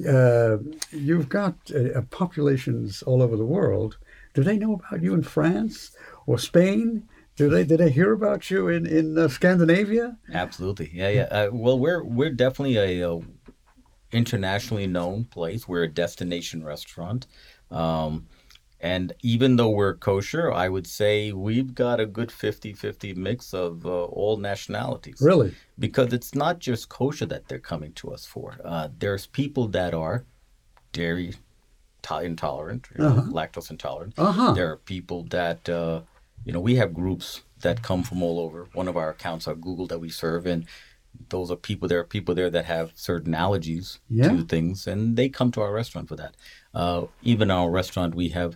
Uh, you've got uh, populations all over the world. Do they know about you in France or Spain? Do they did they hear about you in in uh, Scandinavia? Absolutely, yeah, yeah. Uh, well, we're we're definitely a, uh internationally known place. We're a destination restaurant. Um, And even though we're kosher, I would say we've got a good 50 50 mix of uh, all nationalities. Really? Because it's not just kosher that they're coming to us for. Uh, there's people that are dairy to- intolerant, Uh-huh. lactose intolerant. Uh-huh. There are people that, uh, you know, we have groups that come from all over. One of our accounts are Google that we serve, and those are people. There are people there that have certain allergies Yeah. to things, and they come to our restaurant for that. Uh, even our restaurant, we have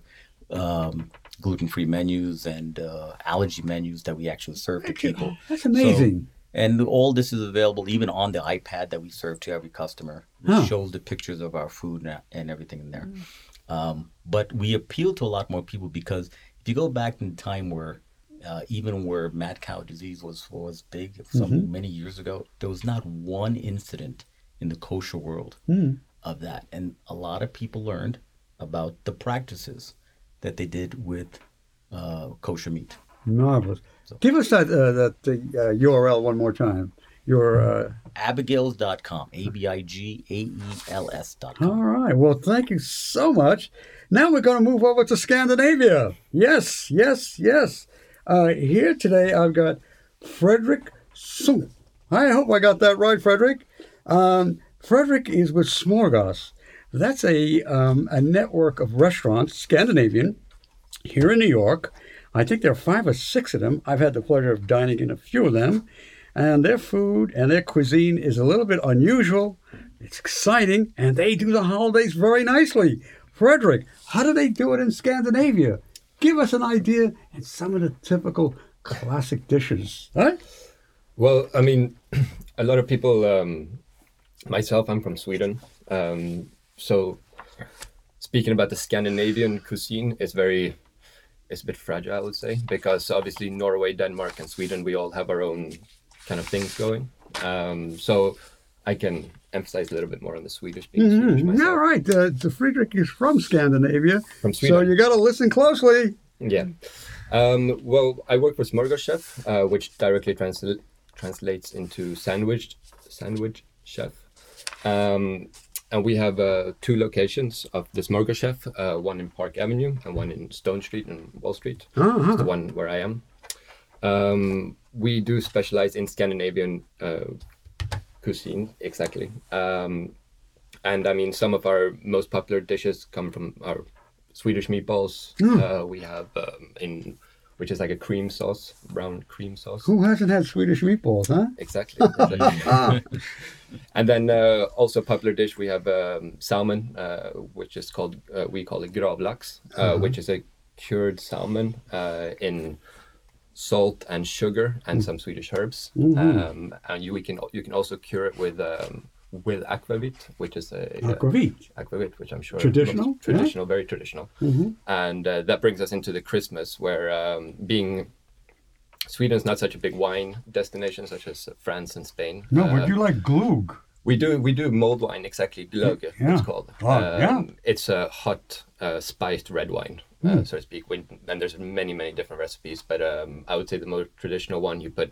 um, gluten-free menus and uh, allergy menus that we actually serve to people. That's amazing. And all this is available even on the iPad that we serve to every customer. It Huh. shows the pictures of our food and, and everything in there. Um, but we appeal to a lot more people because if you go back in time where uh, even where mad cow disease was was big some many years ago, there was not one incident in the kosher world of that, and a lot of people learned about the practices that they did with uh, kosher meat. Marvelous. Give us that uh, that uh, URL one more time. Your uh, Abigael's.com, A B I G A E L S.com. all right. Well, thank you so much. Now we're going to move over to Scandinavia. Yes, yes, yes. Uh, here today I've got Frederick Sunk. I hope I got that right, Frederick. Um, Frederick is with Smorgas. That's a um, a network of restaurants, Scandinavian, here in New York. I think there are five or six of them. I've had the pleasure of dining in a few of them. And their food and their cuisine is a little bit unusual. It's exciting, and they do the holidays very nicely. Frederick, how do they do it in Scandinavia? Give us an idea and some of the typical classic dishes. Huh? Well, I mean, a lot of people. Um, myself, I'm from Sweden, um, so speaking about the Scandinavian cuisine is very, it's a bit fragile, I would say, because obviously Norway, Denmark, and Sweden, we all have our own kind of things going. Um, so I can emphasize a little bit more on the Swedish being Swedish Mm, myself. all right. Uh, the Friedrich is from Scandinavia. From Sweden. So you got to listen closely. Yeah. Um, well, I work for Smorgaschef, uh, which directly transl- translates into sandwich sandwich chef. Um, and we have uh, two locations of the Smorgaschef, uh, one in Park Avenue and one in Stone Street and Wall Street. Uh-huh. The one where I am. Um, we do specialize in Scandinavian uh, cuisine, exactly. Um, and I mean, some of our most popular dishes come from our Swedish meatballs. Uh, we have um, in which is like a cream sauce, brown cream sauce. Who hasn't had Swedish meatballs, huh? Exactly. exactly. And then uh, also a popular dish we have um, salmon, uh, which is called uh, we call it gravlax, uh, which is a cured salmon uh, in salt and sugar and some Swedish herbs. Um, and you we can you can also cure it with um, with aquavit, which is a uh, Aquavit. aquavit, which I'm sure Traditional, traditional, very traditional. And uh, that brings us into the Christmas, where um, being Sweden is not such a big wine destination, such as France and Spain. No, Uh, but you like glug. we do we do mulled wine exactly glögg Yeah. it's called. Um, Oh, yeah. It's a hot uh, spiced red wine, Hmm. uh, so to speak. When, and there's many many different recipes, but um, I would say the most traditional one you put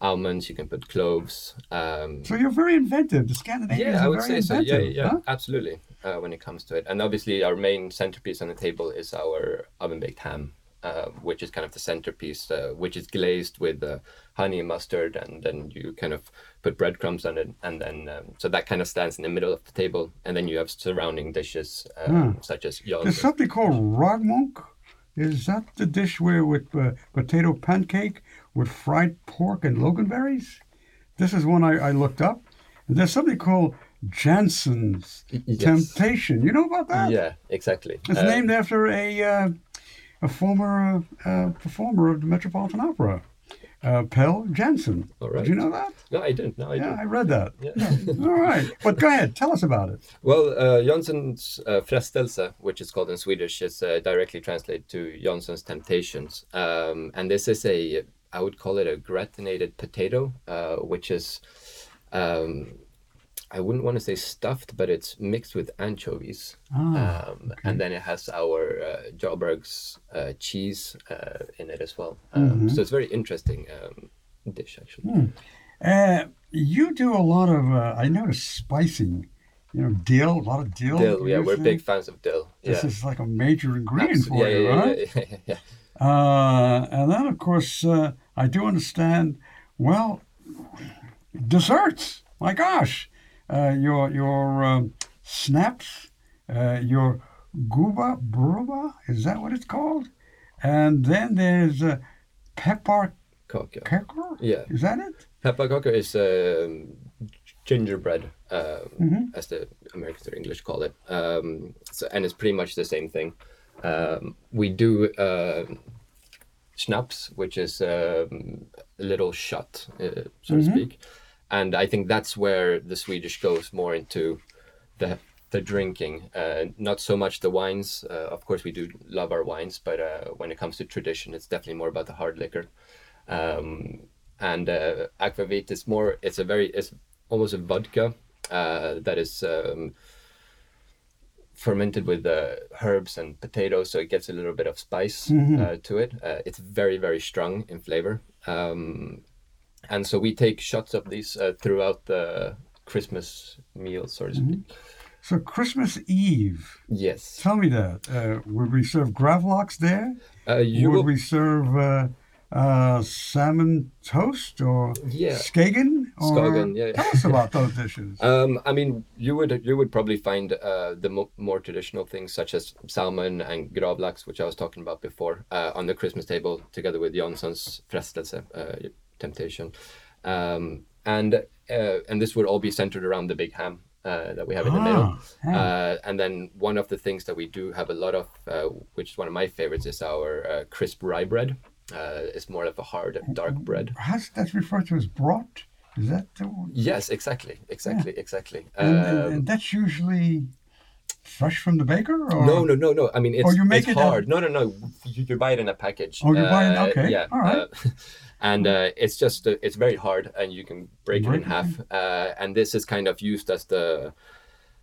almonds, you can put cloves. Um, So you're very inventive. The Scandinavians yeah, I would say so. Yeah, inventive. yeah, huh? absolutely. Uh, when it comes to it, and obviously our main centerpiece on the table is our oven baked ham, uh, which is kind of the centerpiece, uh, which is glazed with uh, honey and mustard, and then you kind of put breadcrumbs on it, and then um, so that kind of stands in the middle of the table, and then you have surrounding dishes um, such as There's something called raggmunk. Is that the dish where with uh, potato pancake with fried pork and lingonberries? This is one I, I looked up. And there's something called Jansson's yes. Temptation. You know about that? Yeah, exactly. It's Uh, named after a uh, a former uh, uh, performer of the Metropolitan Opera, uh, Pell Jansen. All Did you know that? No, I didn't. No, I Yeah, didn't. I read that. Yeah. All right. But go ahead. Tell us about it. Well, uh, Jansson's uh, frestelse, which is called in Swedish, is uh, directly translated to Jansson's temptations. Um, and this is a, I would call it a gratinated potato, uh, which is, um, I wouldn't want to say stuffed, but it's mixed with anchovies. Ah, um, And then it has our uh, uh, cheese uh, in it as well. Um, So it's very interesting um, dish, actually. Uh, you do a lot of, uh, I noticed spicing you know, dill, a lot of dill. Dill, yeah, we're big fans of dill. This yeah. is like a major ingredient for yeah, you, yeah, right? yeah, yeah, yeah, yeah. Uh, and then, of course, uh, I do understand. Well, desserts. My gosh, your your um, snaps, uh, your gubbröra. Is that what it's called? And then there's uh, pepper Kaka. kecker. Yeah. Is that it? Pepparkaka is um, gingerbread, um, Mhm. as the Americans or English call it. Um, so, and it's pretty much the same thing. Um, we do um schnapps, which is um, a little shot, uh, so to speak. And I think that's where the Swedish goes more into the the drinking, uh, not so much the wines. Uh, of course, we do love our wines, but uh, when it comes to tradition, it's definitely more about the hard liquor. Um, and uh, aquavit is more. It's a very. It's almost a vodka uh, that is um, fermented with uh, herbs and potatoes, so it gets a little bit of spice uh, to it. Uh, it's very very strong in flavor. Um, and so we take shots of these uh, throughout the Christmas meal, so to speak. So Christmas Eve. Yes. Tell me that. Uh, would we serve gravlax there? Uh, would will, we serve uh, uh, salmon toast or Yeah. skagen? Or, Skagen, yeah. Tell us about those dishes. um, I mean, you would you would probably find uh, the mo- more traditional things such as salmon and gravlax, which I was talking about before, uh, on the Christmas table together with Jansson's frestelse, uh, temptation, um, and uh, and this would all be centered around the big ham uh, that we have in the middle. Ah, ham. Uh, and then one of the things that we do have a lot of, uh, which is one of my favorites, is our uh, crisp rye bread. Uh, it's more of a hard, dark bread. How's that's referred to as brat? Is that the one? Yes, exactly, exactly, exactly. And, and- Um, and that's usually fresh from the baker? Or? no, no, no, no. I mean, it's, Oh, you make it's it out- hard. No, no, no. You, you buy it in a package. Oh, you buy it- Uh, okay, Yeah. all right. uh, and uh, it's just uh, it's very hard, and you can break it in half. Uh, and this is kind of used as the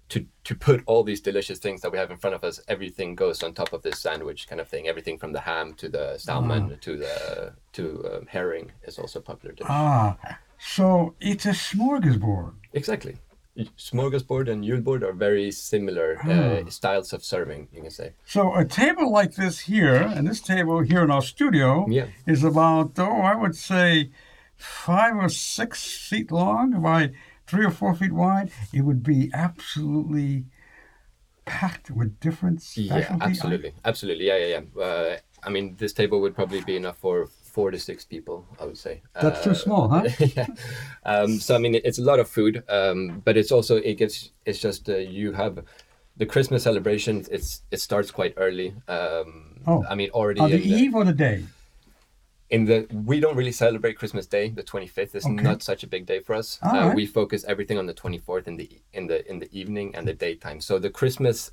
to to put all these delicious things that we have in front of us. Everything goes on top of this sandwich kind of thing. Everything from the ham to the salmon to the to um, herring is also a popular dish. Ah, so it's a smorgasbord. Exactly. Smorgasbord and julbord are very similar uh, styles of serving, you can say. So a table like this here, and this table here in our studio, Yeah. is about oh, I would say five or six feet long by three or four feet wide. It would be absolutely packed with different specialty. Yeah, absolutely, absolutely. Yeah, yeah, yeah. Uh, I mean, this table would probably be enough for four to six people. I would say. That's too Uh, small, huh? yeah. Um, so I mean, it's a lot of food, um, but it's also it gets it's just uh, you have the Christmas celebration. It's it starts quite early. Um, Oh, I mean, already On the the, eve or the day? in the we don't really celebrate Christmas Day. The twenty fifth is Okay. not such a big day for us. Uh, right. We focus everything on the twenty fourth in the in the in the evening and the daytime. So the Christmas,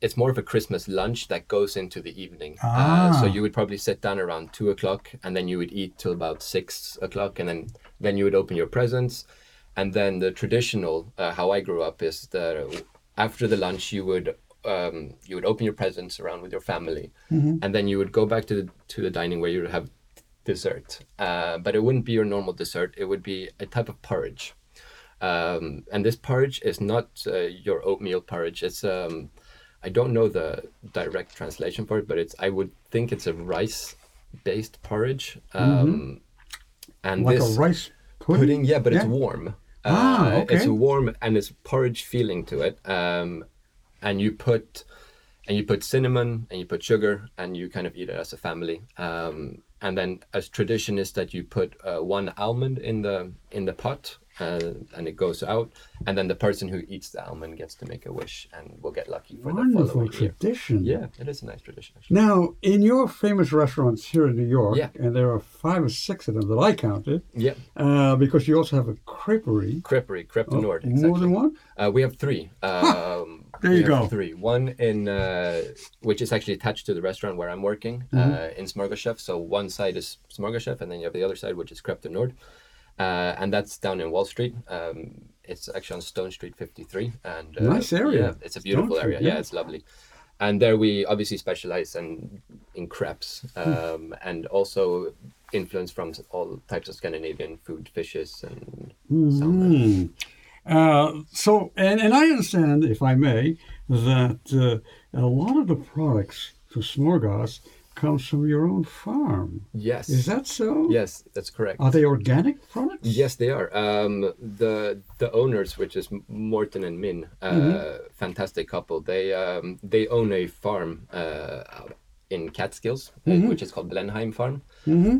it's more of a Christmas lunch that goes into the evening. Uh, so Ah. you would probably sit down around two o'clock, and then you would eat till about six o'clock, and then then you would open your presents, and then the traditional uh, how I grew up is that after the lunch you would. Um, you would open your presents around with your family, and then you would go back to the to the dining where you would have dessert. Uh, but it wouldn't be your normal dessert. It would be a type of porridge. Um, and this porridge is not uh, your oatmeal porridge. It's um, I don't know the direct translation for it, but it's I would think it's a rice-based porridge. Um, And Like this a rice pudding? pudding, yeah, but it's Yeah. warm. Ah, Uh, It's warm and it's porridge feeling to it. Um, and you put and you put cinnamon and you put sugar and you kind of eat it as a family. Um, and then as tradition is that you put uh, one almond in the in the pot uh, and it goes out, and then the person who eats the almond gets to make a wish and will get lucky for the Wonderful following year. tradition. Yeah, it is a nice tradition. Actually. Now, in your famous restaurants here in New York, Yeah. and there are five or six of them that I counted, Yeah, uh, because you also have a creperie. creperie, crepe de Oh, Nord. More than one? Uh, we have three. Um, There you go. Three. One in uh, which is actually attached to the restaurant where I'm working Mm-hmm. uh, in Smorgaschef. So one side is Smorgaschef, and then you have the other side, which is Crepe de Nord, uh, and that's down in Wall Street. Um, it's actually on Stone Street 53, and uh, Nice area. Yeah, it's a beautiful Stone Street, area. yeah. Yeah, it's lovely. And there we obviously specialize in in crepes, Hmm. um, and also influence from all types of Scandinavian food, fishes and Mm. Uh, so, and, and I understand, if I may, that uh, a lot of the products for Smorgas comes from your own farm. Yes. Is that so? Yes, that's correct. Are they organic products? Yes, they are. Um, the the owners, which is Morten and Min, uh, Mm-hmm. fantastic couple. They um, they own a farm uh, in Catskills, Mm-hmm. uh, which is called Blenheim Farm,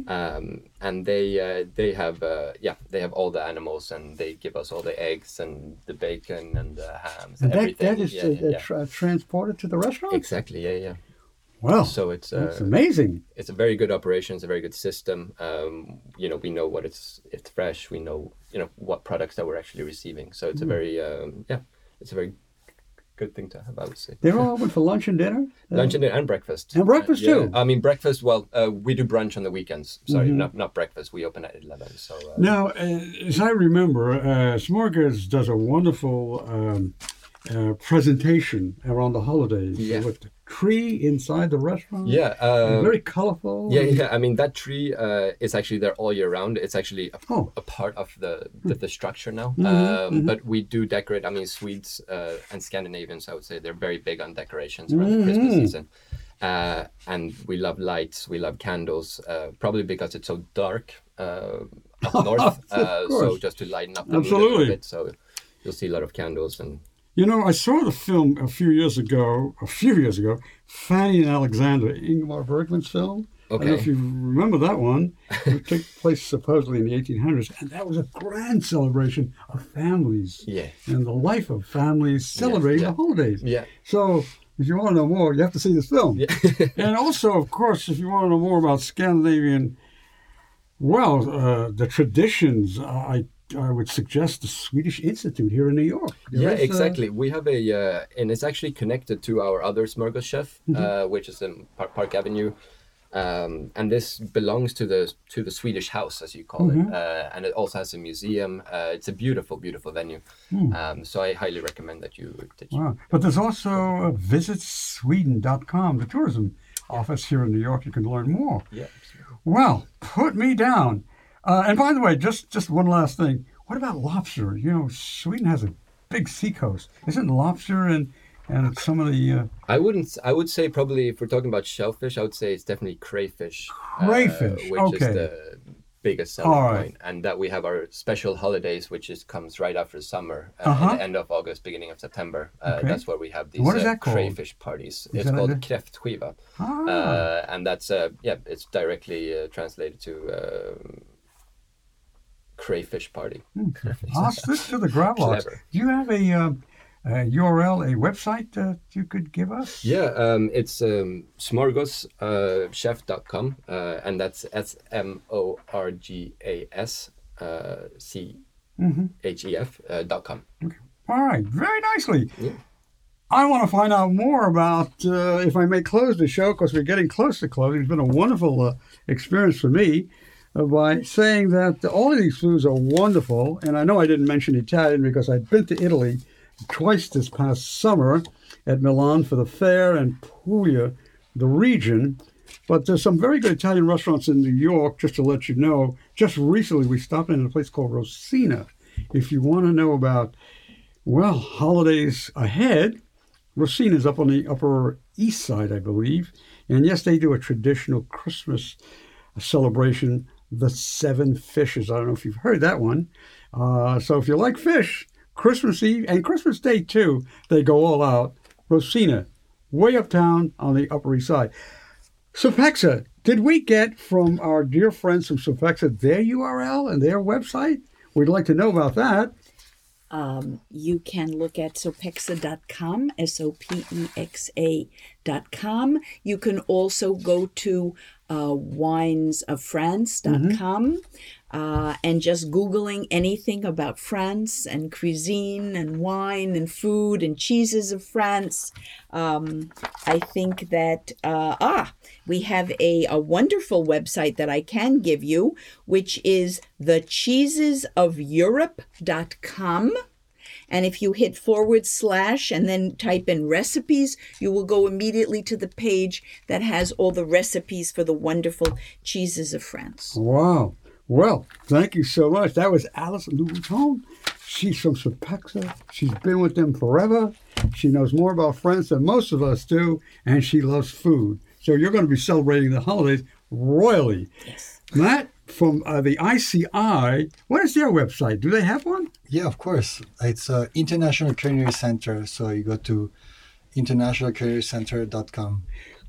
um, and they uh, they have uh, yeah they have all the animals and they give us all the eggs and the bacon and the hams And and that, everything. that is yeah, uh, yeah, yeah. Tra- transported to the restaurant? exactly yeah yeah. Well, So it's uh, amazing. it's a very good operation. It's a very good system. Um, you know, we know what it's it's fresh. We know you know what products that we're actually receiving. So Mm. it's a very um, yeah, it's a very good thing to have. I would say. They're all open for lunch and dinner? Uh, Lunch and, dinner and breakfast. And breakfast Yeah. too? I mean breakfast. Well, uh, we do brunch on the weekends. Sorry, Mm-hmm. not not breakfast. We open at eleven. So uh, Now, uh, as I remember, uh, Smorgas does a wonderful um, uh, presentation around the holidays Yeah. with tree inside the restaurant. yeah, uh, very colorful. Yeah, yeah. I mean, that tree uh, is actually there all year round. It's actually a, Oh. a part of the the, the structure now. Mm-hmm, um, But we do decorate. I mean, Swedes uh, and Scandinavians, I would say, they're very big on decorations around the Christmas Mm-hmm. season. Uh, and we love lights. We love candles. Uh, probably because it's so dark uh, up north. uh, so just to lighten up the mood a little bit. So you'll see a lot of candles and You know, I saw the film a few years ago, a few years ago, Fanny and Alexander, Ingmar Bergman's film. I don't know Okay. if you remember that one. It took place supposedly in the 1800s, and that was a grand celebration of families yeah, and the life of families celebrating yeah. the holidays. yeah. So, if you want to know more, you have to see this film. Yeah. and also, of course, if you want to know more about Scandinavian, well, uh, the traditions, I I would suggest the Swedish Institute here in New York. There yeah, is, uh, exactly. We have a, uh, and it's actually connected to our other Smorgas chef, Mm-hmm. uh, which is in Park, Park Avenue, um, and this belongs to the to the Swedish House, as you call Mm-hmm. it, uh, and it also has a museum. Uh, it's a beautiful, beautiful venue. Um, so I highly recommend that you. That you. Wow. But there's also uh, visitsweden.com, the tourism office here in New York. You can learn more. yeah. Well, put me down. Uh, and by the way, just just one last thing. What about lobster? You know, Sweden has a big seacoast. Isn't lobster and and some of the uh, I wouldn't. I would say probably if we're talking about shellfish, I would say it's definitely crayfish. uh, Crayfish, which okay. is the biggest selling right. point, and that we have our special holidays, which is comes right after summer, uh, Uh-huh. the end of August, beginning of September. Uh, Okay. That's where we have these What is uh, that called? crayfish parties. it's that called a- kräftskiva, ah, uh, and that's uh, yeah, it's directly uh, translated to. Crayfish party. I'll stick to the grab Do you have a, um, a URL, a website that you could give us? Yeah, um, it's um, smorgaschef.com, uh, and that's S M O R G A S uh, C H E F uh, dot com. All right, very nicely. Yeah. I want to find out more about uh, if I may close the show because we're getting close to closing. It's been a wonderful uh, experience for me uh, by saying that all of these foods are wonderful. And I know I didn't mention Italian because I'd been to Italy twice this past summer at Milan for the fair and Puglia, the region. But there's some very good Italian restaurants in New York, just to let you know. Just recently, we stopped in a place called Rosina. If you want to know about, well, holidays ahead, Rosina's up on the Upper East Side, I believe. And yes, they do a traditional Christmas celebration, the Seven Fishes. I don't know if you've heard that one. Uh, so if you like fish, Christmas Eve and Christmas Day too, they go all out. Rosina, way uptown on the Upper East Side. Sopexa, did we get from our dear friends from Sopexa their URL and their website? We'd like to know about that. Um, you can look at sopexa.com, S O P E X A.com. You can also go to uh, winesoffrance.com uh, and just Googling anything about France and cuisine and wine and food and cheeses of France. Um, I think that, uh, ah, we have a, a wonderful website that I can give you, which is thecheesesofeurope.com. And if you hit forward slash and then type in recipes, you will go immediately to the page that has all the recipes for the wonderful cheeses of France. Wow. Well, thank you so much. That was Alice Louboutin, She's from Sopexa. She's been with them forever. She knows more about France than most of us do, and she loves food. So you're going to be celebrating the holidays royally. Yes. Matt, from uh, the ICI, what is their website? Do they have one? Yeah, of course. It's uh, International Culinary Center. So you go to internationalculinarycenter.com.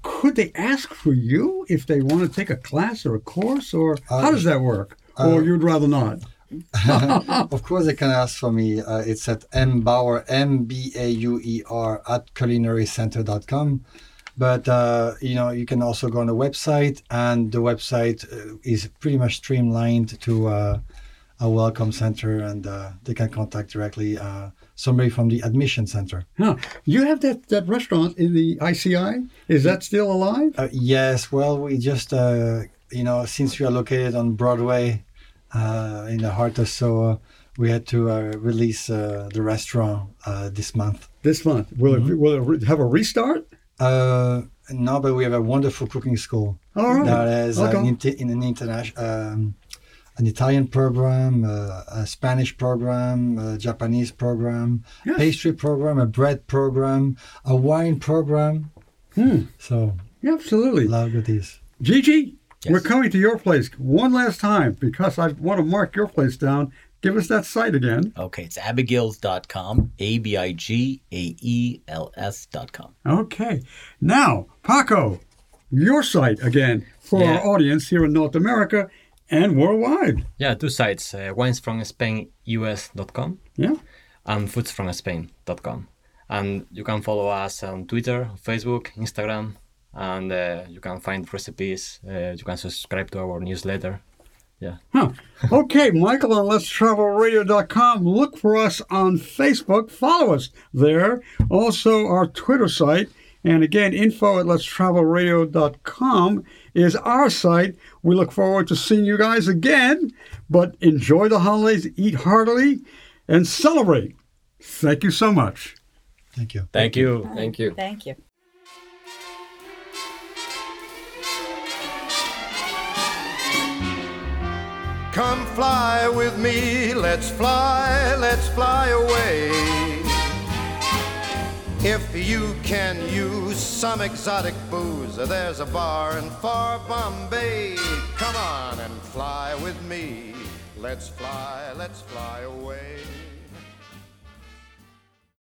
Could they ask for you if they want to take a class or a course, or Uh, how does that work? or you'd rather not? of course, they can ask for me. Uh, it's at mbauer, M-B-A-U-E-R, at culinarycenter.com. But, uh, you know, you can also go on the website, and the website uh, is pretty much streamlined to uh, a welcome center, and uh, they can contact directly uh, somebody from the admission center. Huh. You have that, that restaurant in the ICI? Is that still alive? Uh, yes, well, we just, uh, you know, since we are located on Broadway uh, in the heart of Soho, we had to uh, release uh, the restaurant uh, this month. This month. Will, Mm-hmm. it, will it have a restart? Uh, no, but we have a wonderful cooking school All right. that uh, Okay. an, inter- in an international, um, an Italian program, uh, a Spanish program, a Japanese program, Yes. pastry program, a bread program, a wine program. Hmm. So Absolutely. love lot of goodies. Gigi, Yes. we're coming to your place one last time because I want to mark your place down. Give us that site again. Okay, it's abigaels.com, A B I G A E L S.com. Okay. Now, Paco, your site again for Yeah. our audience here in North America and worldwide. Yeah, two sites: uh, winesfromspainus.com Yeah. and foodsfromspain.com. And you can follow us on Twitter, Facebook, Instagram, and uh, you can find recipes. Uh, you can subscribe to our newsletter. Yeah. Huh. Okay, Michael on Let's Travel Radio.com. Look for us on Facebook. Follow us there. Also, our Twitter site. And again, info at Let's Travel Radio.com is our site. We look forward to seeing you guys again. But enjoy the holidays, eat heartily, and celebrate. Thank you so much. Thank you. Thank you. Thank you. Thank you. Come fly with me, let's fly, let's fly away. If you can use some exotic booze, there's a bar in far Bombay. Come on and fly with me. Let's fly, let's fly away.